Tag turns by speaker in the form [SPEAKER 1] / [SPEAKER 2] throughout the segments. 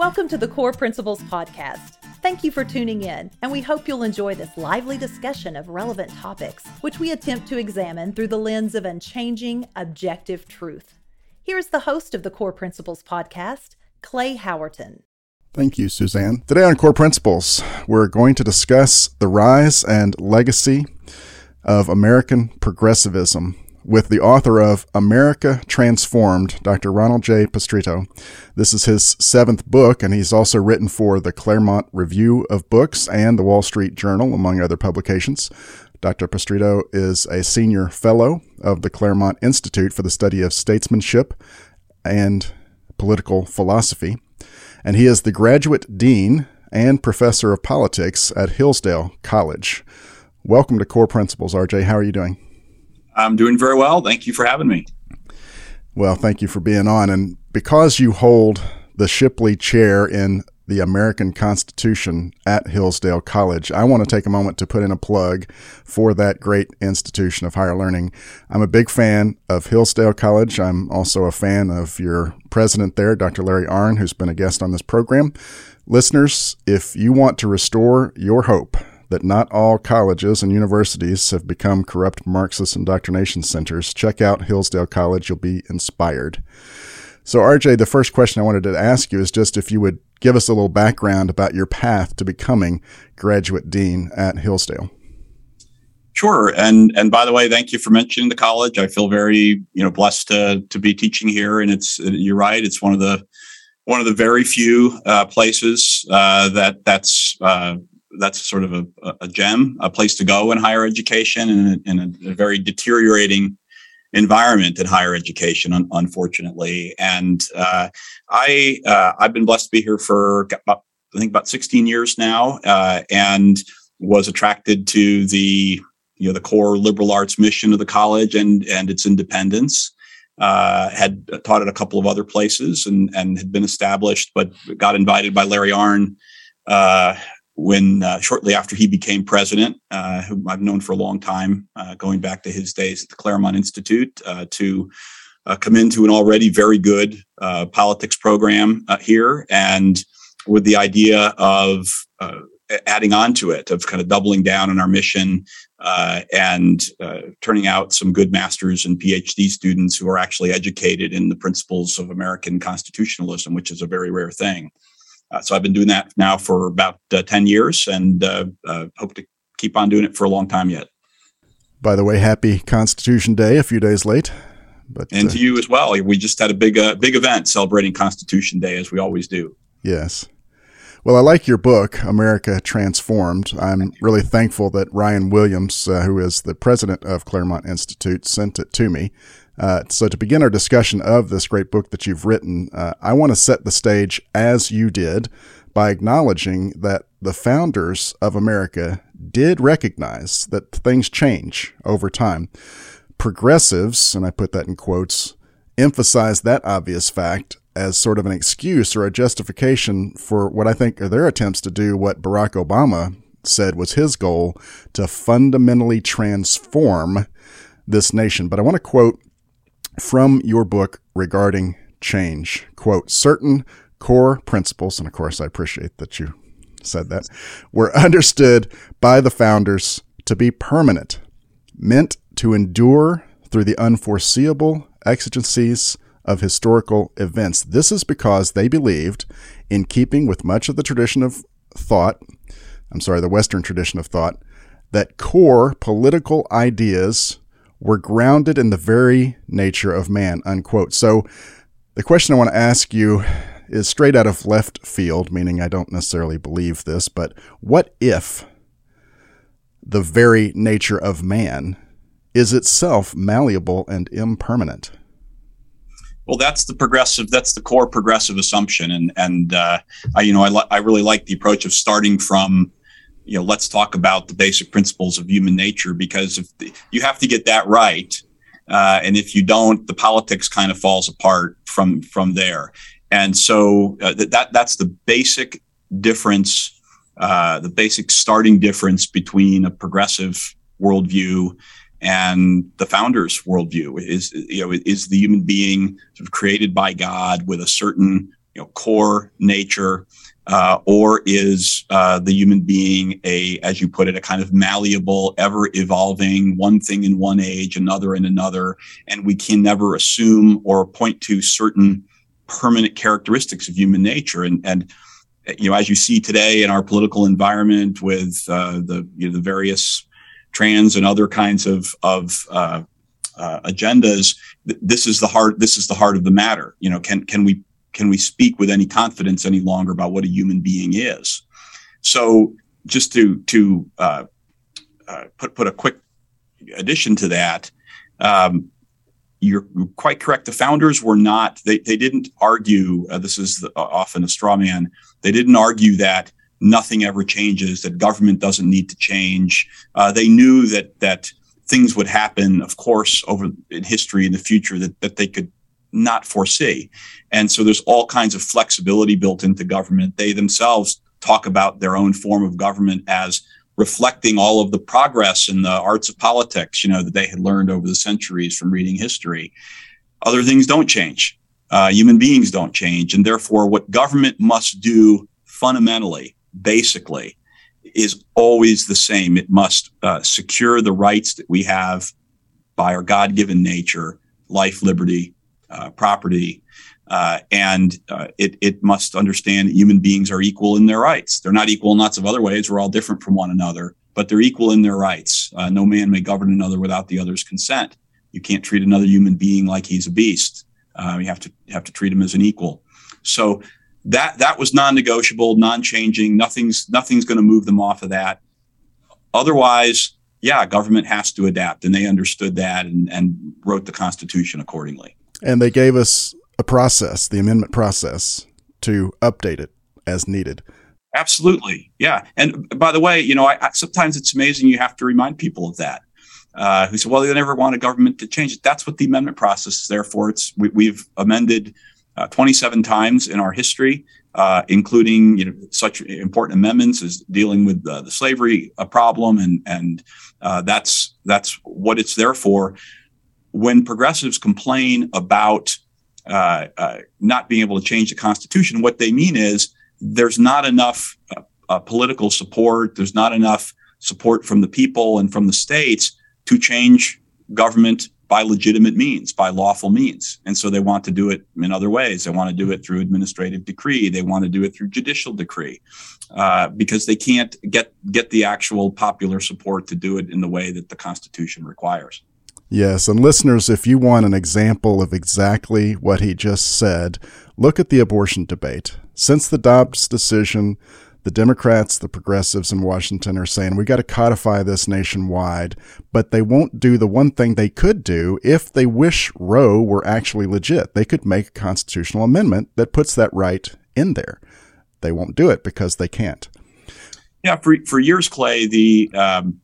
[SPEAKER 1] Welcome to the Core Principles Podcast. Thank you for tuning in, and we hope you'll enjoy this lively discussion of relevant topics, which we attempt to examine through the lens of unchanging, objective truth. Here's the host of the Core Principles Podcast, Clay Howerton.
[SPEAKER 2] Thank you, Suzanne. Today on Core Principles, we're going to discuss the rise and legacy of American progressivism with the author of America Transformed, Dr. Ronald J. Pestritto. This is his seventh book, and he's also written for the Claremont Review of Books and the Wall Street Journal, among other publications. Dr. Pestritto is a senior fellow of the Claremont Institute for the Study of Statesmanship and Political Philosophy, and he is the graduate dean and professor of politics at Hillsdale College. Welcome to Core Principles, RJ. How are you doing?
[SPEAKER 3] I'm doing very well. Thank you for having me.
[SPEAKER 2] Well, thank you for being on. And because you hold the Shipley Chair in the American Constitution at Hillsdale College, I want to take a moment to put in a plug for that great institution of higher learning. I'm a big fan of Hillsdale College. I'm also a fan of your president there, Dr. Larry Arnn, who's been a guest on this program. Listeners, if you want to restore your hope that not all colleges and universities have become corrupt Marxist indoctrination centers, check out Hillsdale College. You'll be inspired. So, RJ, the first question I wanted to ask you is just if you would give us a little background about your path to becoming graduate dean at Hillsdale.
[SPEAKER 3] Sure, and and by the way, thank you for mentioning the college. I feel very you know blessed to to be teaching here, and it's you're right. It's one of the one of the very few uh, places uh, that that's uh, that's sort of a, a gem, a place to go in higher education, and in a, very deteriorating environment in higher education, un- unfortunately. And uh, I uh, I've been blessed to be here for about, I think about 16 years now, uh, and was attracted to the you know the core liberal arts mission of the college and and its independence. Uh, had taught at a couple of other places and and had been established, but got invited by Larry Arnn uh, when uh, shortly after he became president, uh, whom I've known for a long time, uh, going back to his days at the Claremont Institute, uh, to uh, come into an already very good uh, politics program here, and with the idea of adding on to it, of kind of doubling down on our mission and turning out some good masters and PhD students who are actually educated in the principles of American constitutionalism, which is a very rare thing. Uh, so I've been doing that now for about uh, 10 years and uh, uh, hope to keep on doing it for a long time yet.
[SPEAKER 2] By the way, happy Constitution Day, a few days late.
[SPEAKER 3] But, and to you as well. We just had a big, big event celebrating Constitution Day, as we always do.
[SPEAKER 2] Yes. Well, I like your book, America Transformed. I'm really thankful that Ryan Williams, uh, who is the president of Claremont Institute, sent it to me. Uh, so, to begin our discussion of this great book that you've written, uh, I want to set the stage as you did by acknowledging that the founders of America did recognize that things change over time. Progressives, and I put that in quotes, emphasize that obvious fact as sort of an excuse or a justification for what I think are their attempts to do what Barack Obama said was his goal to fundamentally transform this nation. But I want to quote from your book regarding change. Quote, certain core principles, and of course, I appreciate that you said that, were understood by the founders to be permanent, meant to endure through the unforeseeable exigencies of historical events. This is because they believed, in keeping with much of the tradition of thought, I'm sorry, the Western tradition of thought, that core political ideas were grounded in the very nature of man, unquote. So the question I want to ask you is straight out of left field, meaning I don't necessarily believe this, but what if the very nature of man is itself malleable and impermanent?
[SPEAKER 3] Well, that's the progressive. That's the core progressive assumption, and and uh, I, you know, I li- I really like the approach of starting from you know, let's talk about the basic principles of human nature because if the, you have to get that right, uh, and if you don't, the politics kind of falls apart from from there. And so uh, that that's the basic difference, uh, the basic starting difference between a progressive worldview and the founder's worldview is you know is the human being sort of created by God with a certain you know core nature uh, or is uh, the human being a, as you put it, a kind of malleable, ever evolving, one thing in one age, another in another, and we can never assume or point to certain permanent characteristics of human nature. And and you know, as you see today in our political environment with uh, the you know the various trans and other kinds of of uh, uh, agendas, th- this is the heart. This is the heart of the matter. You know, can can we can we speak with any confidence any longer about what a human being is? So just to to uh, uh, put put a quick addition to that, um, you're quite correct. The founders were not they they didn't argue. Uh, this is the, uh, often a straw man. They didn't argue that nothing ever changes, that government doesn't need to change. Uh, they knew that that things would happen, of course, over in history in the future that that they could not foresee. And so there's all kinds of flexibility built into government. They themselves talk about their own form of government as reflecting all of the progress in the arts of politics, you know, that they had learned over the centuries from reading history. Other things don't change. Uh, human beings don't change. And therefore, what government must do fundamentally, basically, is always the same. It must uh, secure the rights that we have by our God given nature life, liberty, uh, property. Uh, and uh, it, it must understand that human beings are equal in their rights. They're not equal in lots of other ways. We're all different from one another, but they're equal in their rights. Uh, no man may govern another without the other's consent. You can't treat another human being like he's a beast. Uh, you have to have to treat him as an equal. So that that was non-negotiable, non-changing. Nothing's nothing's going to move them off of that. Otherwise, yeah, government has to adapt, and they understood that and, and wrote the Constitution accordingly.
[SPEAKER 2] And they gave us a process, the amendment process, to update it as needed.
[SPEAKER 3] Absolutely. Yeah. And by the way, you know, I, I, sometimes it's amazing you have to remind people of that. Uh, who said, well, they never want a government to change it. That's what the amendment process is there for. It's, we, have amended uh, 27 times in our history, uh, including you know such important amendments as dealing with the slavery uh, problem, and and uh, that's that's what it's there for when progressives complain about uh, uh, not being able to change the Constitution, what they mean is there's not enough uh, uh, political support, there's not enough support from the people and from the states to change government by legitimate means, by lawful means. And so they want to do it in other ways. They want to do it through administrative decree. They want to do it through judicial decree uh, because they can't get get the actual popular support to do it in the way that the Constitution requires.
[SPEAKER 2] Yes, and listeners, if you want an example of exactly what he just said, look at the abortion debate. Since the Dobbs decision, the Democrats, the progressives in Washington are saying we got to codify this nationwide, but they won't do the one thing they could do if they wish Roe were actually legit. They could make a constitutional amendment that puts that right in there. They won't do it because they can't.
[SPEAKER 3] Yeah, for for years, Clay, the um,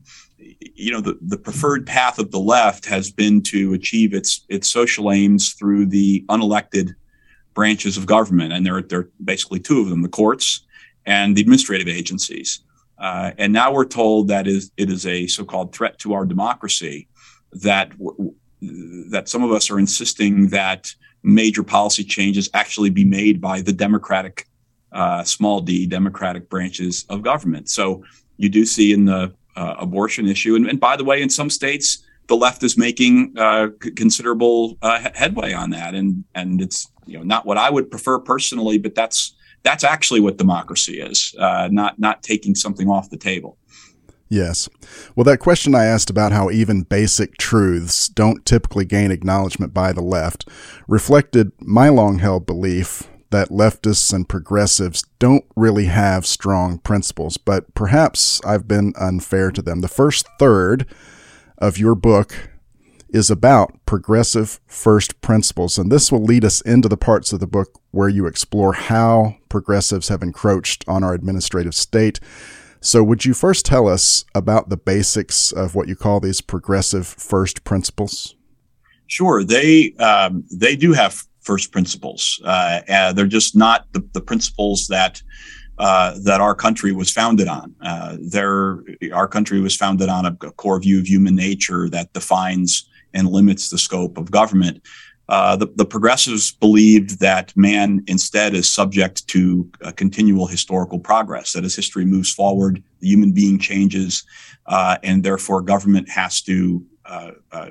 [SPEAKER 3] you know the, the preferred path of the left has been to achieve its its social aims through the unelected branches of government. And there, there are basically two of them the courts and the administrative agencies. Uh, and now we're told that is it is a so-called threat to our democracy that that some of us are insisting that major policy changes actually be made by the democratic uh, small d democratic branches of government. So you do see in the uh, abortion issue. And, and, by the way, in some states, the left is making uh, c- considerable uh, headway on that, and and it's you know not what I would prefer personally, but that's that's actually what democracy is, uh, not not taking something off the table.
[SPEAKER 2] Yes. Well, that question I asked about how even basic truths don't typically gain acknowledgement by the left reflected my long held belief that leftists and progressives don't really have strong principles, but perhaps I've been unfair to them. The first third of your book is about progressive first principles, and this will lead us into the parts of the book where you explore how progressives have encroached on our administrative state. So, would you first tell us about the basics of what you call these progressive first principles?
[SPEAKER 3] Sure, they um, they do have first principles. Uh, they're just not the, the principles that uh, that our country was founded on. Uh, our country was founded on a, a, core view of human nature that defines and limits the scope of government. Uh, the, the, progressives believed that man instead is subject to continual historical progress, that as history moves forward, the human being changes, uh, and therefore government has to uh, uh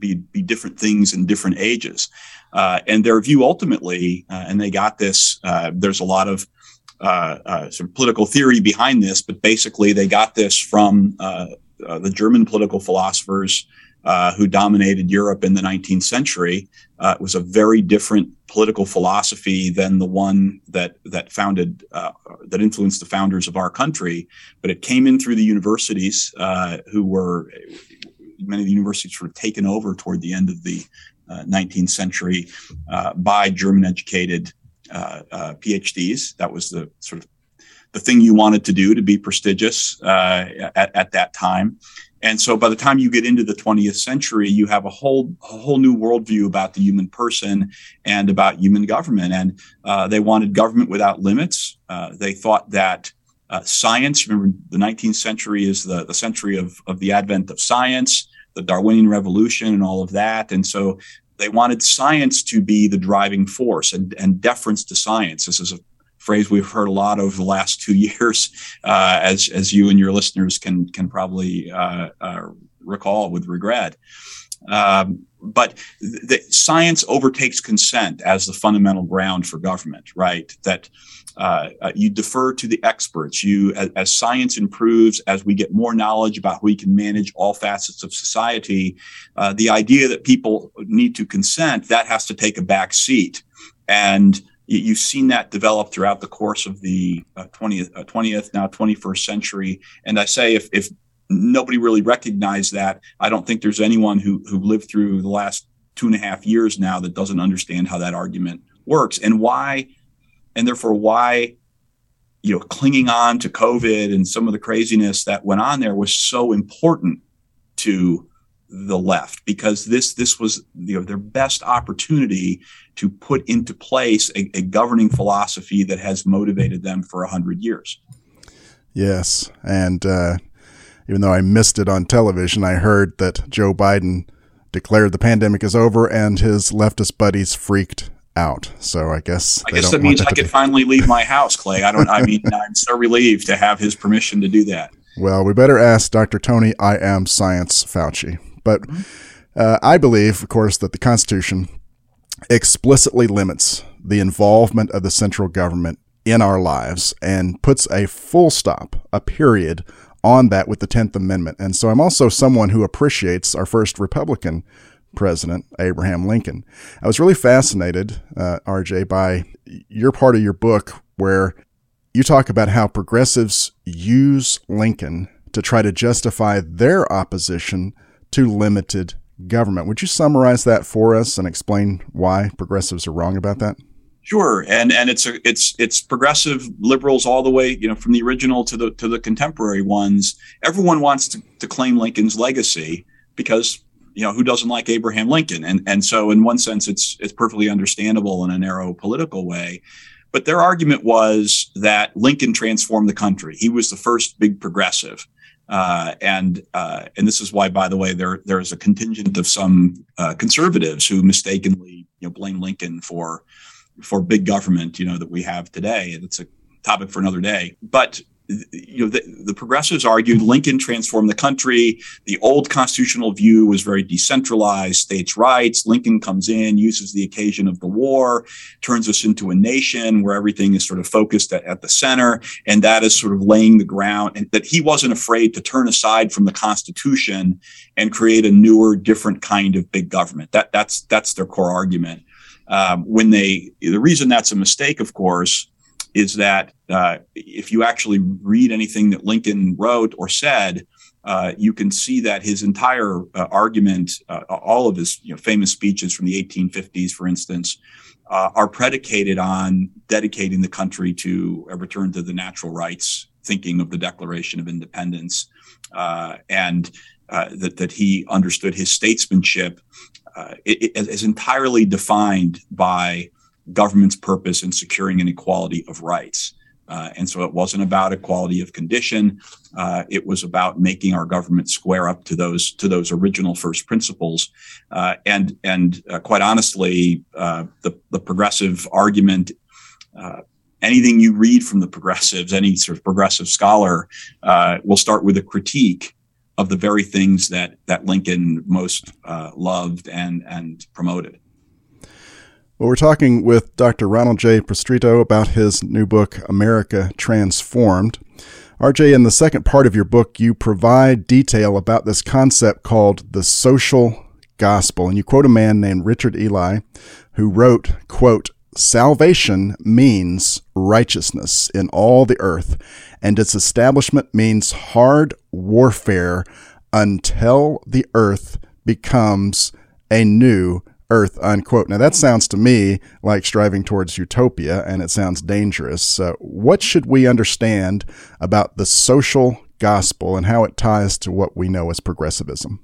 [SPEAKER 3] be, be different things in different ages. Uh, and their view ultimately, and they got this, there's a lot of sort of political theory behind this, but basically they got this from the German political philosophers uh, who dominated Europe in the 19th century. Uh, it was a very different political philosophy than the one that that founded uh, that influenced the founders of our country. But it came in through the universities, uh, who were many of the universities were taken over toward the end of the 19th uh, century uh, by German-educated PhDs. That was the sort of the thing you wanted to do to be prestigious at, at that time. And so by the time you get into the 20th century, you have a whole a whole new worldview about the human person and about human government. And uh, they wanted government without limits. Uh, they thought that uh, science, remember the 19th century is the, the century of, of the advent of science, the Darwinian revolution and all of that. And so they wanted science to be the driving force and, and deference to science. This is a phrase we've heard a lot over the last two years, uh, as as you and your listeners can can probably uh, uh, recall with regret. Um, but the science overtakes consent as the fundamental ground for government, right? That uh, uh, you defer to the experts. You, as, as, science improves, as we get more knowledge about how we can manage all facets of society, uh, the idea that people need to consent that has to take a back seat. And you've seen that develop throughout the course of the uh, 20th, uh, 20th, now 21st century. And I say if, if nobody really recognized that, I don't think there's anyone who, who lived through the last two and a half years now that doesn't understand how that argument works and why, and therefore why, you know, clinging on to COVID and some of the craziness that went on there was so important to the left because this this was you know their best opportunity to put into place a, a governing philosophy that has motivated them for a hundred years.
[SPEAKER 2] Yes, and uh, even though I missed it on television, I heard that Joe Biden declared the pandemic is over and his leftist buddies freaked out. So I guess
[SPEAKER 3] I guess that means I could be. finally leave my house, Clay. I don't. I mean, I'm so relieved to have his permission to do that.
[SPEAKER 2] Well, we better ask Dr. Tony I am Science Fauci. But uh, I believe, of course, that the Constitution explicitly limits the involvement of the central government in our lives and puts a full stop, a period on that with the 10th Amendment. And so I'm also someone who appreciates our first Republican president, Abraham Lincoln. I was really fascinated, uh, RJ, by your part of your book where you talk about how progressives use Lincoln to try to justify their opposition to limited government. Would you summarize that for us and explain why progressives are wrong about that?
[SPEAKER 3] Sure, and and it's a, it's it's progressive liberals all the way, you know, from the original to the to the contemporary ones. Everyone wants to, to claim Lincoln's legacy because you know who doesn't like Abraham Lincoln, and and so in one sense, it's it's perfectly understandable in a narrow political way. But their argument was that Lincoln transformed the country. He was the first big progressive. Uh, and uh, and this is why, by the way, there there is a contingent of some uh, conservatives who mistakenly you know blame Lincoln for for big government, you know, that we have today. It's a topic for another day. But you know, the, the, progressives argued Lincoln transformed the country. The old constitutional view was very decentralized, states' rights. Lincoln comes in, uses the occasion of the war, turns us into a nation where everything is sort of focused at, at the center. And that is sort of laying the ground and that he wasn't afraid to turn aside from the Constitution and create a newer, different kind of big government. That, that's, that's their core argument. Um, when they, the reason that's a mistake, of course, is that uh, if you actually read anything that Lincoln wrote or said, uh, you can see that his entire uh, argument, uh, all of his you know, famous speeches from the 1850s, for instance, uh, are predicated on dedicating the country to a return to the natural rights, thinking of the Declaration of Independence, uh, and that, that he understood his statesmanship it, it is entirely defined by government's purpose in securing an equality of rights. Uh, and so it wasn't about equality of condition. Uh, it was about making our government square up to those to those original first principles. Uh, and and uh, quite honestly, uh, the the progressive argument. anything you read from the progressives, any sort of progressive scholar, will start with a critique of the very things that that Lincoln most uh, loved and and promoted.
[SPEAKER 2] Well, we're talking with Dr. Ronald J. Pestritto about his new book, America Transformed. RJ, in the second part of your book, you provide detail about this concept called the social gospel. And you quote a man named Richard Ely who wrote, quote, Salvation means righteousness in all the earth, and its establishment means hard warfare until the earth becomes a new earth, unquote. Now, that sounds to me like striving towards utopia, and it sounds dangerous. Uh, what should we understand about the social gospel and how it ties to what we know as progressivism?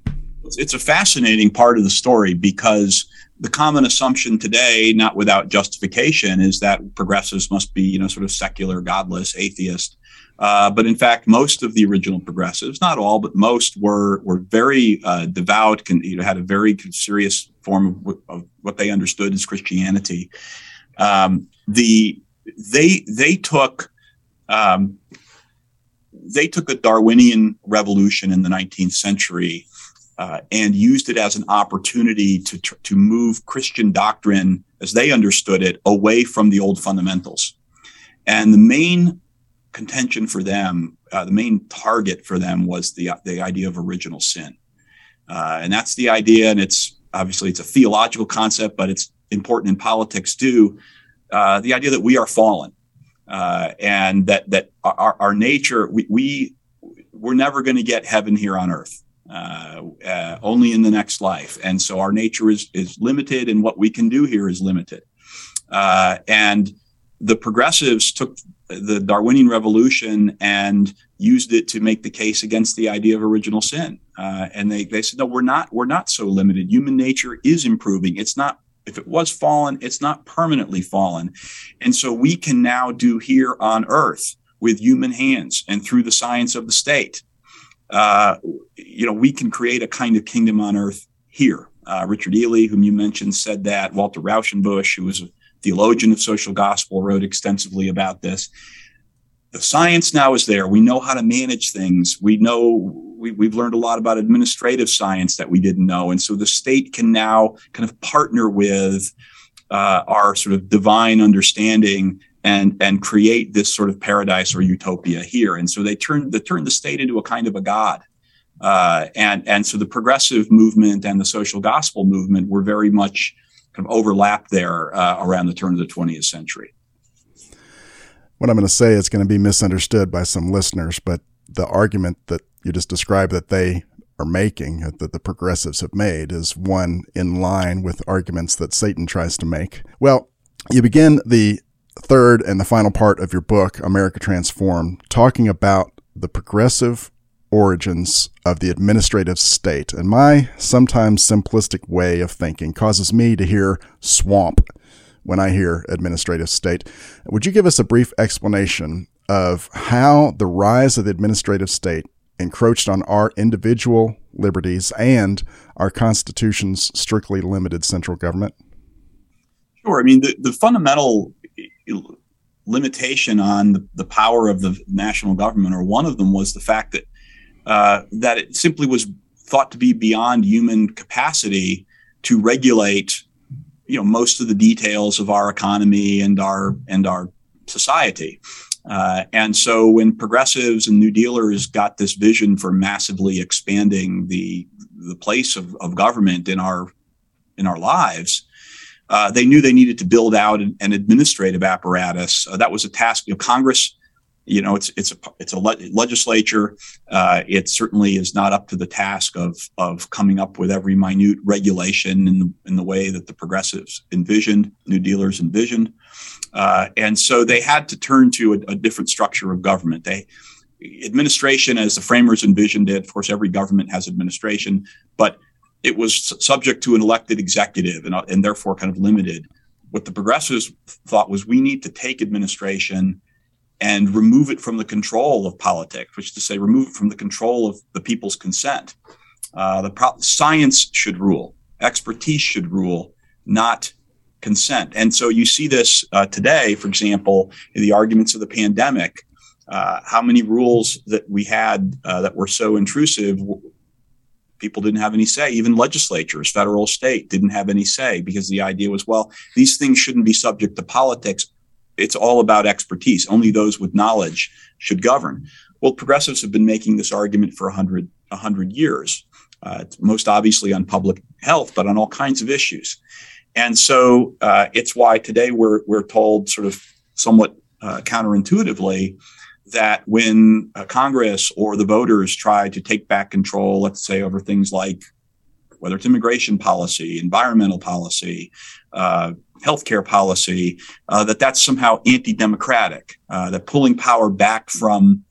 [SPEAKER 3] It's a fascinating part of the story because the common assumption today, not without justification, is that progressives must be, you know, sort of secular, godless, atheist. Uh, but in fact, most of the original progressives, not all, but most were were very uh, devout, can, you know, had a very serious form of, of what they understood as Christianity. Um, the they they took um, they took a Darwinian revolution in the 19th century uh, and used it as an opportunity to to move Christian doctrine as they understood it away from the old fundamentals. And the main contention for them, uh, the main target for them was the the idea of original sin, uh, and that's the idea. And it's obviously it's a theological concept, but it's important in politics too. Uh, the idea that we are fallen, uh, and that that our, our nature we, we we're never going to get heaven here on earth. Uh, uh, only in the next life, and so our nature is is limited, and what we can do here is limited. Uh, and the progressives took the Darwinian revolution and used it to make the case against the idea of original sin. Uh, and they, they said, no, we're not, we're not so limited. Human nature is improving. It's not, if it was fallen, it's not permanently fallen. And so we can now do here on earth with human hands and through the science of the state. Uh, you know, we can create a kind of kingdom on earth here. Uh, Richard Ely, whom you mentioned, said that. Walter Rauschenbusch, who was a theologian of social gospel, wrote extensively about this. The science now is there. We know how to manage things. We know we, have learned a lot about administrative science that we didn't know. And so the state can now kind of partner with uh, our sort of divine understanding and and create this sort of paradise or utopia here. And so they turned they turned the state into a kind of a god. Uh, and and so the progressive movement and the social gospel movement were very much kind of overlap there uh, around the turn of the 20th century.
[SPEAKER 2] What I'm going to say is going to be misunderstood by some listeners, but the argument that you just described that they are making, that the progressives have made, is one in line with arguments that Satan tries to make. Well, you begin the third and the final part of your book, America Transformed, talking about the progressive origins of the administrative state. And my sometimes simplistic way of thinking causes me to hear swamp when I hear administrative state. Would you give us a brief explanation of how the rise of the administrative state encroached on our individual liberties and our Constitution's strictly limited central government?
[SPEAKER 3] Sure. I mean, the, the fundamental limitation on the, the power of the national government, or one of them, was the fact that uh, that it simply was thought to be beyond human capacity to regulate you know most of the details of our economy and our and our society. Uh, and so when progressives and new dealers got this vision for massively expanding the the place of, of government in our in our lives uh, they knew they needed to build out an, an administrative apparatus uh, that was a task you know congress you know, it's it's a it's a le- legislature. Uh, it certainly is not up to the task of of coming up with every minute regulation in the, in the way that the progressives envisioned, New Dealers envisioned, uh, and so they had to turn to a, a, different structure of government. They administration, as the framers envisioned it. Of course, every government has administration, but it was subject to an elected executive and, and therefore kind of limited. What the progressives thought was we need to take administration and remove it from the control of politics, which is to say, remove it from the control of the people's consent. Uh, the pro- science should rule, expertise should rule, not consent. And so you see this uh, today, for example, in the arguments of the pandemic. Uh, how many rules that we had uh, that were so intrusive people didn't have any say. Even legislatures, federal, state, didn't have any say because the idea was, well, these things shouldn't be subject to politics. It's all about expertise. Only those with knowledge should govern. Well, progressives have been making this argument for a hundred, a hundred years. Uh, most obviously on public health, but on all kinds of issues. And so uh, it's why today we're we're told sort of somewhat uh, counterintuitively that when Congress or the voters try to take back control, let's say over things like whether it's immigration policy, environmental policy, uh, healthcare policy, uh, that that's somehow anti-democratic. Uh, that pulling power back from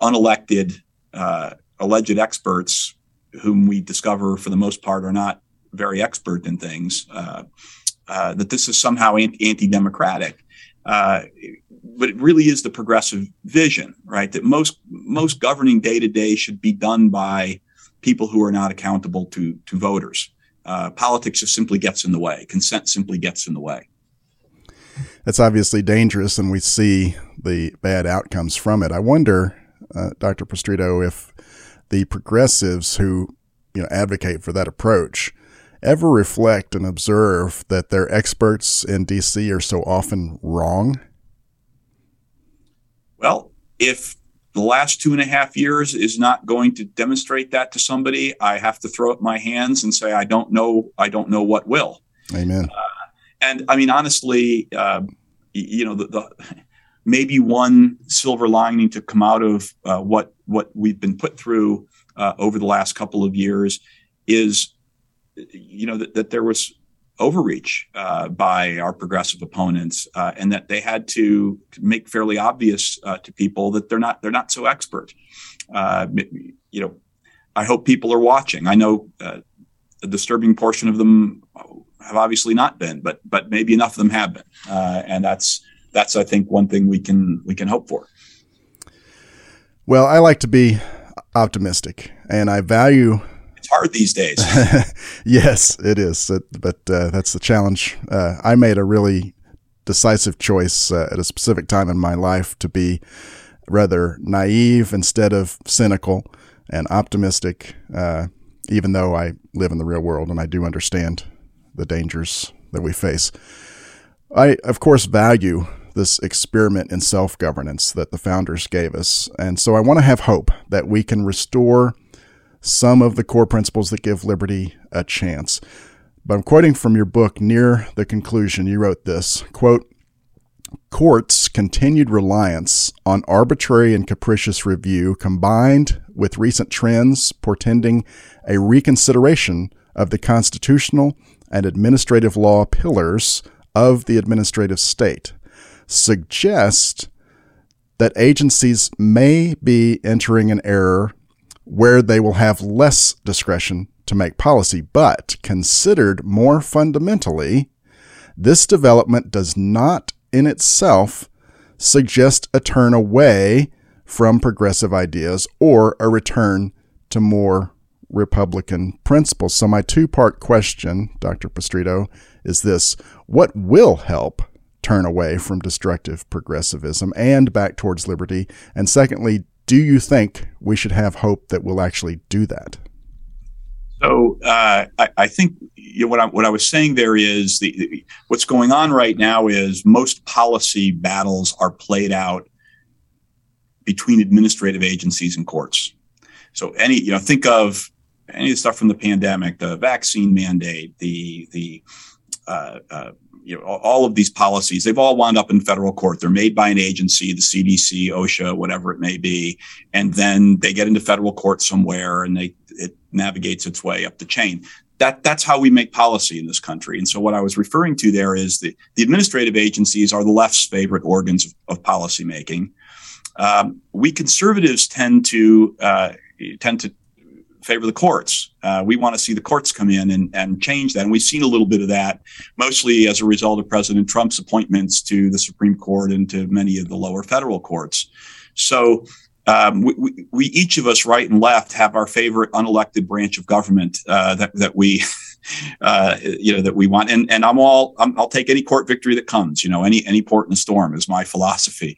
[SPEAKER 3] unelected uh, alleged experts, whom we discover for the most part are not very expert in things, uh, that this is somehow anti-democratic but it really is the progressive vision, right? That most most governing day to day should be done by people who are not accountable to to voters. Uh, politics just simply gets in the way. Consent simply gets in the way.
[SPEAKER 2] That's obviously dangerous, and we see the bad outcomes from it. I wonder, uh, Dr. Pestritto, if the progressives who you know advocate for that approach ever reflect and observe that their experts in DC are so often wrong
[SPEAKER 3] well, if the last two and a half years is not going to demonstrate that to somebody, I have to throw up my hands and say, I don't know, I don't know what will.
[SPEAKER 2] Amen. Uh,
[SPEAKER 3] and I mean, honestly, uh, you know, the, the, maybe one silver lining to come out of uh, what what we've been put through uh, over the last couple of years is, you know, that, that there was overreach uh, by our progressive opponents, uh, and that they had to make fairly obvious uh, to people that they're not they're not so expert. Uh, you know, I hope people are watching. I know uh, a disturbing portion of them have obviously not been, but but maybe enough of them have been, uh, and that's that's I think one thing we can we can hope for.
[SPEAKER 2] Well, I like to be optimistic, and I value
[SPEAKER 3] it's hard these days.
[SPEAKER 2] yes, it is. But uh, that's the challenge. Uh, I made a really decisive choice uh, at a specific time in my life to be rather naive instead of cynical and optimistic, uh, even though I live in the real world and I do understand the dangers that we face. I, of course, value this experiment in self governance that the founders gave us. And so I want to have hope that we can restore some of the core principles that give liberty a chance. But I'm quoting from your book near the conclusion. You wrote this quote, Courts' continued reliance on arbitrary and capricious review combined with recent trends portending a reconsideration of the constitutional and administrative law pillars of the administrative state suggest that agencies may be entering an era where they will have less discretion to make policy. But considered more fundamentally, this development does not in itself suggest a turn away from progressive ideas or a return to more Republican principles. So, my two part question, Dr. Pestritto, is this What will help turn away from destructive progressivism and back towards liberty? And secondly, do you think we should have hope that we'll actually do that?
[SPEAKER 3] So uh, I, I, think you know, what I what I was saying there is the, the, what's going on right now is most policy battles are played out between administrative agencies and courts. So any you know think of any of the stuff from the pandemic, the vaccine mandate, the the uh, uh, you know, all of these policies, they've all wound up in federal court. They're made by an agency, the CDC, OSHA, whatever it may be, and then they get into federal court somewhere, and they it navigates its way up the chain. That that's how we make policy in this country. And so, what I was referring to there is the the administrative agencies are the left's favorite organs of, of policy making. Um, we conservatives tend to uh, tend to favor the courts Uh, we want to see the courts come in and, and change that. And we've seen a little bit of that, mostly as a result of President Trump's appointments to the Supreme Court and to many of the lower federal courts. So um, we, we, we, each of us, right and left, have our favorite unelected branch of government uh, that that we, uh, you know, that we want. And and I'm all i will take any court victory that comes. You know, any any port in a storm is my philosophy.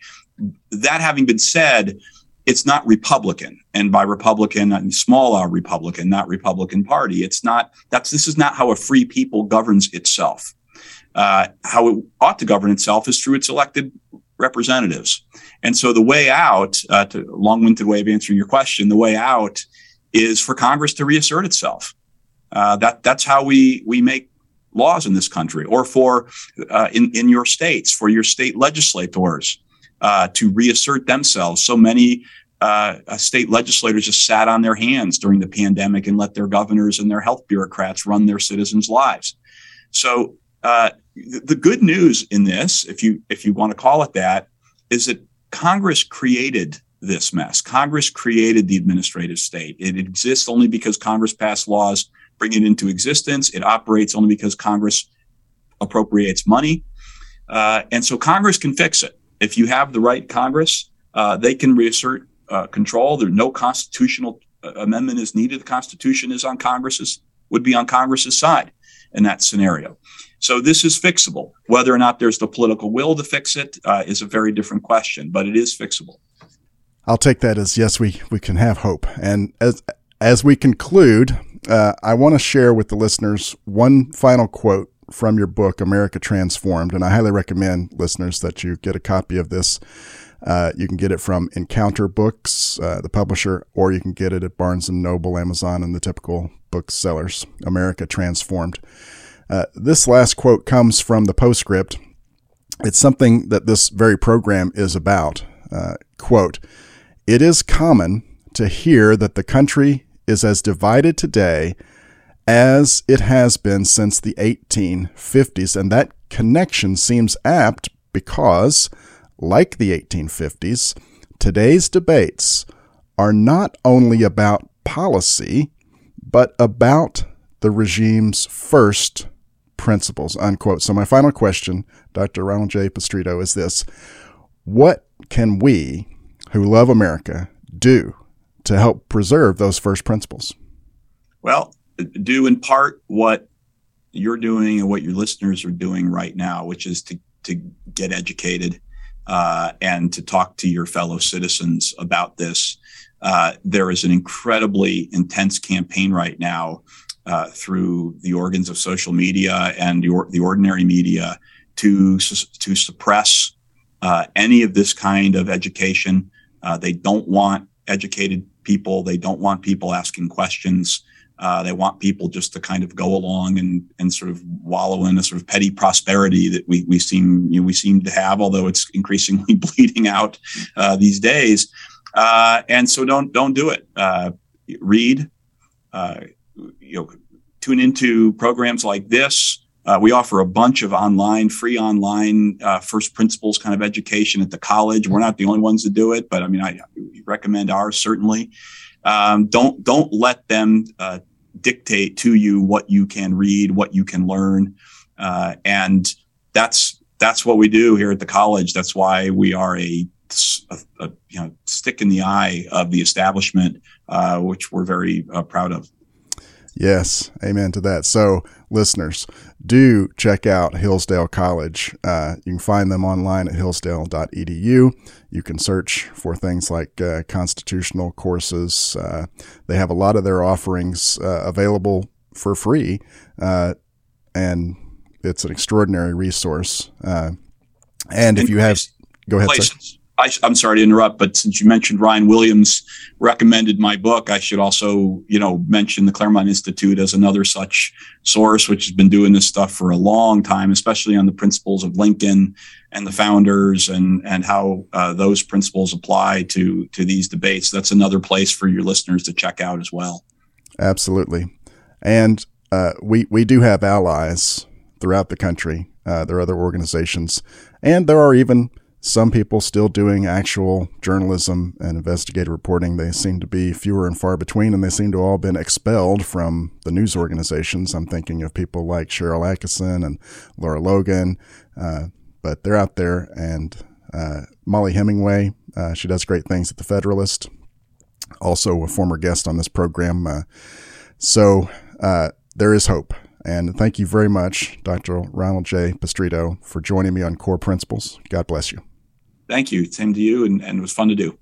[SPEAKER 3] That having been said, it's not Republican, and by Republican, I mean small r Republican, not Republican Party. It's not that's this is not how a free people governs itself. Uh, how it ought to govern itself is through its elected representatives. And so the way out, uh, to long-winded way of answering your question, the way out is for Congress to reassert itself. Uh, that that's how we we make laws in this country, or for uh, in in your states, for your state legislators uh, to reassert themselves. So many uh, uh, state legislators just sat on their hands during the pandemic and let their governors and their health bureaucrats run their citizens' lives. So uh, the good news in this, if you if you want to call it that, is that Congress created this mess. Congress created the administrative state. It exists only because Congress passed laws, bring it into existence. It operates only because Congress appropriates money. Uh, and so Congress can fix it. If you have the right Congress, uh, they can reassert uh, control. There's no constitutional uh, amendment is needed. The Constitution is on Congress's would be on Congress's side in that scenario. So this is fixable. Whether or not there's the political will to fix it uh, is a very different question, but it is fixable.
[SPEAKER 2] I'll take that as yes, we we can have hope. And as as we conclude, uh, I want to share with the listeners one final quote from your book, America Transformed, and I highly recommend listeners that you get a copy of this. Uh, you can get it from Encounter Books, uh, the publisher, or you can get it at Barnes and Noble, Amazon, and the typical booksellers. America Transformed. Uh, this last quote comes from the postscript. It's something that this very program is about. Uh, quote, it is common to hear that the country is as divided today as it has been since the 1850s, and that connection seems apt because, like the 1850s, today's debates are not only about policy, but about the regime's first principles, unquote. So my final question, Dr. Ronald J. Pestritto, is this. What can we who love America do to help preserve those first principles?
[SPEAKER 3] Well, do in part what you're doing and what your listeners are doing right now, which is to, to get educated uh, and to talk to your fellow citizens about this. Uh, there is an incredibly intense campaign right now uh, through the organs of social media and the, the ordinary media to to suppress uh, any of this kind of education. Uh, they don't want educated people. They don't want people asking questions. Uh, they want people just to kind of go along and, and sort of wallow in a sort of petty prosperity that we, we seem you know, we seem to have, although it's increasingly bleeding out uh, these days. Uh, and so don't don't do it. read, you know, tune into programs like this. Uh, we offer a bunch of online, free online uh, first principles kind of education at the college. We're not the only ones to do it, but I mean, I recommend ours certainly. Um, don't don't let them uh, dictate to you what you can read, what you can learn, uh, and that's that's what we do here at the college. That's why we are a, a, a you know stick in the eye of the establishment, uh, which we're very uh, proud of.
[SPEAKER 2] Yes, amen to that. So, listeners, do check out Hillsdale College. Uh, you can find them online at hillsdale.edu. You can search for things like uh, constitutional courses. Uh, they have a lot of their offerings uh, available for free, uh, and it's an extraordinary resource. Uh, and if you have, go ahead.
[SPEAKER 3] Places. I, am sorry to interrupt, but since you mentioned Ryan Williams recommended my book, I should also, you know, mention the Claremont Institute as another such source, which has been doing this stuff for a long time, especially on the principles of Lincoln and the founders and and how uh, those principles apply to to these debates. That's another place for your listeners to check out as well.
[SPEAKER 2] Absolutely, and uh, we we do have allies throughout the country. Uh, there are other organizations, and there are even some people still doing actual journalism and investigative reporting. They seem to be fewer and far between, and they seem to all been expelled from the news organizations. I'm thinking of people like Cheryl Atkinson and Laura Logan, uh, but they're out there. And uh, Mollie Hemingway, uh, she does great things at the Federalist, also a former guest on this program. Uh, so uh, there is hope. And thank you very much, Dr. Ronald J. Pestritto, for joining me on Core Principles. God bless you.
[SPEAKER 3] Thank you. Same to you, and, and it was fun to do.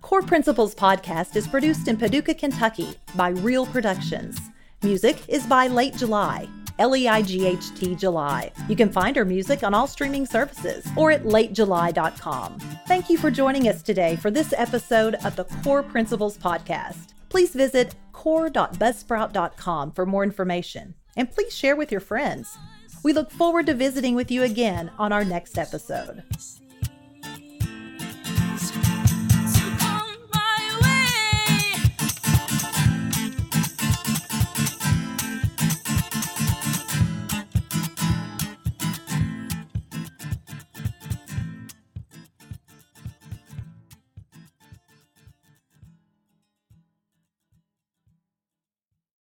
[SPEAKER 1] Core Principles podcast is produced in Paducah, Kentucky by Real Productions. Music is by Leight July, L E I G H T July. You can find our music on all streaming services or at leightjuly.com. Thank you for joining us today for this episode of the Core Principles podcast. Please visit core.buzzsprout.com for more information and please share with your friends. We look forward to visiting with you again on our next episode.